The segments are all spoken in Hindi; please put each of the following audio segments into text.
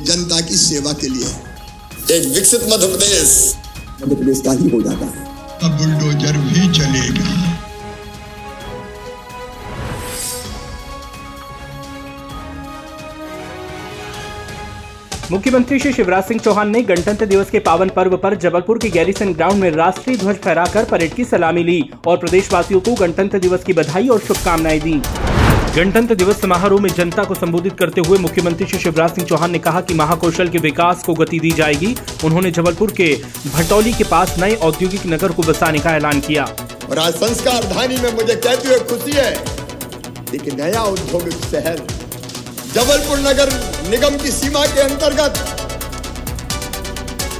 जनता की सेवा के लिए। एक विकसित मध्य प्रदेश मध्य प्रदेश का ही हो जाता है। अब बुलडोजर भी चलेगा। मुख्यमंत्री श्री शिवराज सिंह चौहान ने गणतंत्र दिवस के पावन पर्व पर जबलपुर के गैरिसन ग्राउंड में राष्ट्रीय ध्वज फहराकर परेड की सलामी ली और प्रदेशवासियों को गणतंत्र दिवस की बधाई और शुभकामनाएँ दी। गणतंत्र दिवस समारोह में जनता को संबोधित करते हुए मुख्यमंत्री श्री शिवराज सिंह चौहान ने कहा कि महाकौशल के विकास को गति दी जाएगी। उन्होंने जबलपुर के भटौली के पास नए औद्योगिक नगर को बसाने का ऐलान किया। और आज संस्कार धानी में मुझे कहते हुए खुशी है एक नया औद्योगिक शहर, जबलपुर नगर निगम की सीमा के अंतर्गत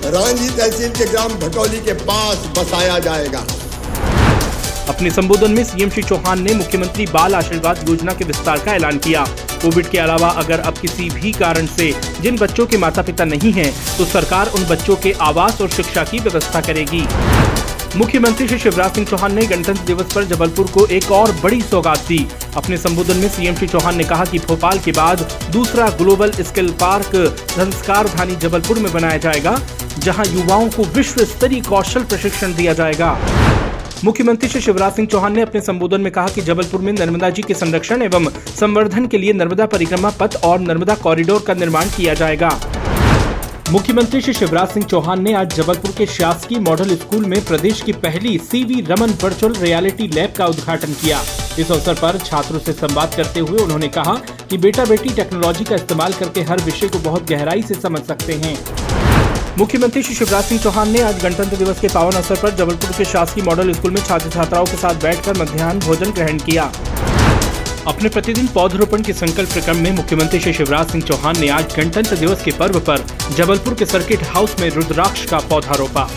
रांझी तहसील के ग्राम भटौली के पास बसाया जाएगा। अपने संबोधन में सीएम श्री चौहान ने मुख्यमंत्री बाल आशीर्वाद योजना के विस्तार का ऐलान किया। कोविड के अलावा अगर अब किसी भी कारण से जिन बच्चों के माता पिता नहीं हैं, तो सरकार उन बच्चों के आवास और शिक्षा की व्यवस्था करेगी। मुख्यमंत्री श्री शिवराज सिंह चौहान ने गणतंत्र दिवस पर जबलपुर को एक और बड़ी सौगात दी। अपने संबोधन में सीएम श्री चौहान ने कहा कि भोपाल के बाद दूसरा ग्लोबल स्किल पार्क संस्कार धानी जबलपुर में बनाया जाएगा जहाँ युवाओं को विश्व स्तरीय कौशल प्रशिक्षण दिया जाएगा। मुख्यमंत्री श्री शिवराज सिंह चौहान ने अपने संबोधन में कहा कि जबलपुर में नर्मदा जी के संरक्षण एवं संवर्धन के लिए नर्मदा परिक्रमा पथ और नर्मदा कॉरिडोर का निर्माण किया जाएगा। मुख्यमंत्री श्री शिवराज सिंह चौहान ने आज जबलपुर के शासकीय मॉडल स्कूल में प्रदेश की पहली C V Raman virtual reality lab का उद्घाटन किया। इस अवसर पर छात्रों से संवाद करते हुए उन्होंने कहा कि बेटा बेटी टेक्नोलॉजी का इस्तेमाल करके हर विषय को बहुत गहराई से समझ सकते हैं। मुख्यमंत्री श्री शिवराज सिंह चौहान ने आज गणतंत्र दिवस के पावन अवसर पर जबलपुर के शासकीय मॉडल स्कूल में छात्र छात्राओं के साथ बैठकर मध्याह्न भोजन ग्रहण किया। अपने प्रतिदिन पौधरोपण के संकल्प क्रम में मुख्यमंत्री श्री शिवराज सिंह चौहान ने आज गणतंत्र दिवस के पर्व पर जबलपुर के सर्किट हाउस में रुद्राक्ष का पौधा रोपा